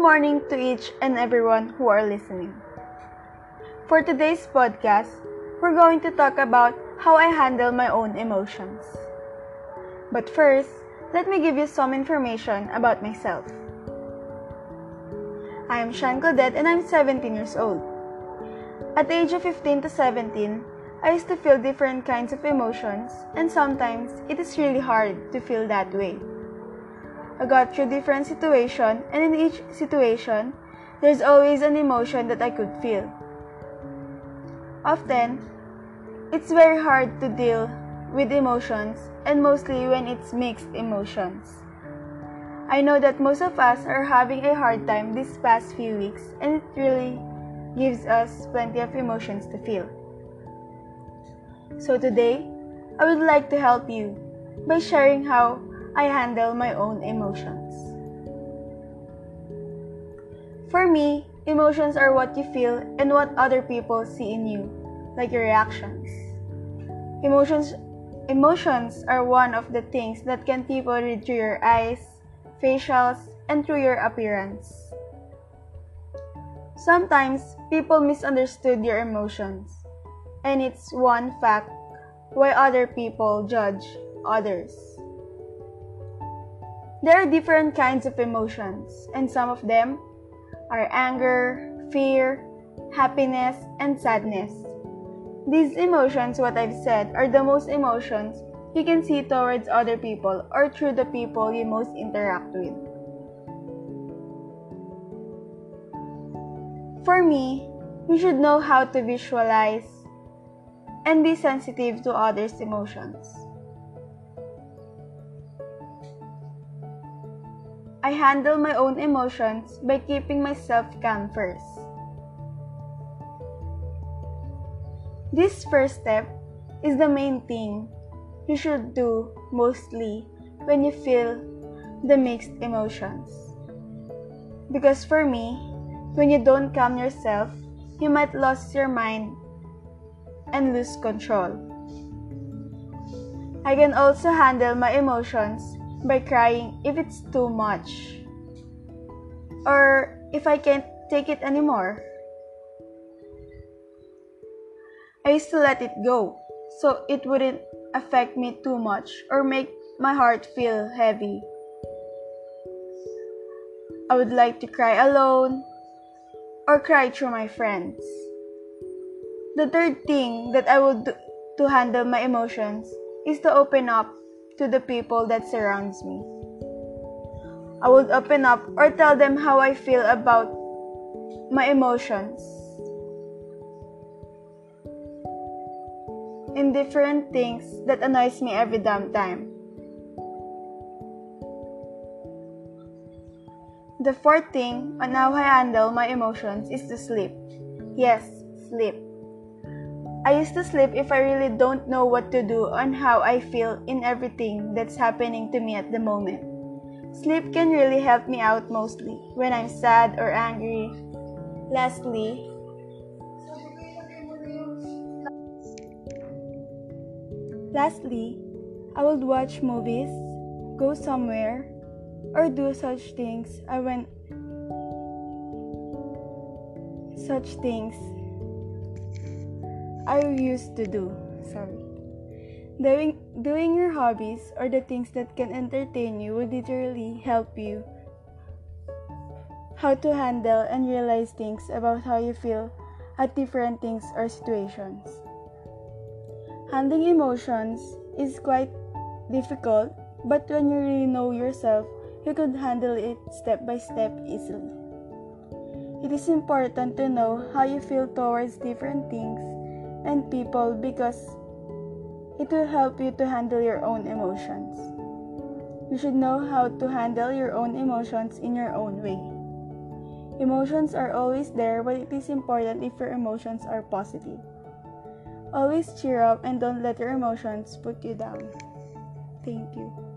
morning to each and everyone who are listening. For today's podcast, we're going to talk about how I handle my own emotions. But first, let me give you some information about myself. I am Shan Claudette and I'm 17 years old. At the age of 15 to 17, I used to feel different kinds of emotions, and sometimes it is really hard to feel that way. I got through different situations, and in each situation, there's always an emotion that I could feel. Often, it's very hard to deal with emotions, and mostly when it's mixed emotions. I know that most of us are having a hard time these past few weeks, and it really gives us plenty of emotions to feel. So today, I would like to help you by sharing how I handle my own emotions. For me, emotions are what you feel and what other people see in you, like your reactions. Emotions emotions are one of the things that can people read through your eyes, facials, and through your appearance. Sometimes people misunderstood your emotions, and it's one fact why other people judge others. There are different kinds of emotions, and some of them are anger, fear, happiness, and sadness. These emotions, what I've said, are the most emotions you can see towards other people or through the people you most interact with. For me, you should know how to visualize and be sensitive to others' emotions. I handle my own emotions by keeping myself calm first. This first step is the main thing you should do mostly when you feel the mixed emotions. Because for me, when you don't calm yourself, you might lose your mind and lose control. I can also handle my emotions by crying if it's too much or if I can't take it anymore. I used to let it go so it wouldn't affect me too much or make my heart feel heavy. I would like to cry alone or cry through my friends. The third thing that I would do to handle my emotions is to open up to the people that surrounds me. I would open up or tell them how I feel about my emotions. In different things that annoys me every damn time. The fourth thing on how I handle my emotions is to sleep. Yes, sleep. I used to sleep if I really don't know what to do on how I feel in everything that's happening to me at the moment. Sleep can really help me out mostly when I'm sad or angry. Lastly, Lastly, I would watch movies, go somewhere, or do such things I went such things I used to do. Sorry. Doing, doing your hobbies or the things that can entertain you would literally help you how to handle and realize things about how you feel at different things or situations. Handling emotions is quite difficult, but when you really know yourself, you could handle it step by step easily. It is important to know how you feel towards different things and people because it will help you to handle your own emotions. You should know how to handle your own emotions in your own way. Emotions are always there, but it is important if your emotions are positive. Always cheer up and don't let your emotions put you down. Thank you.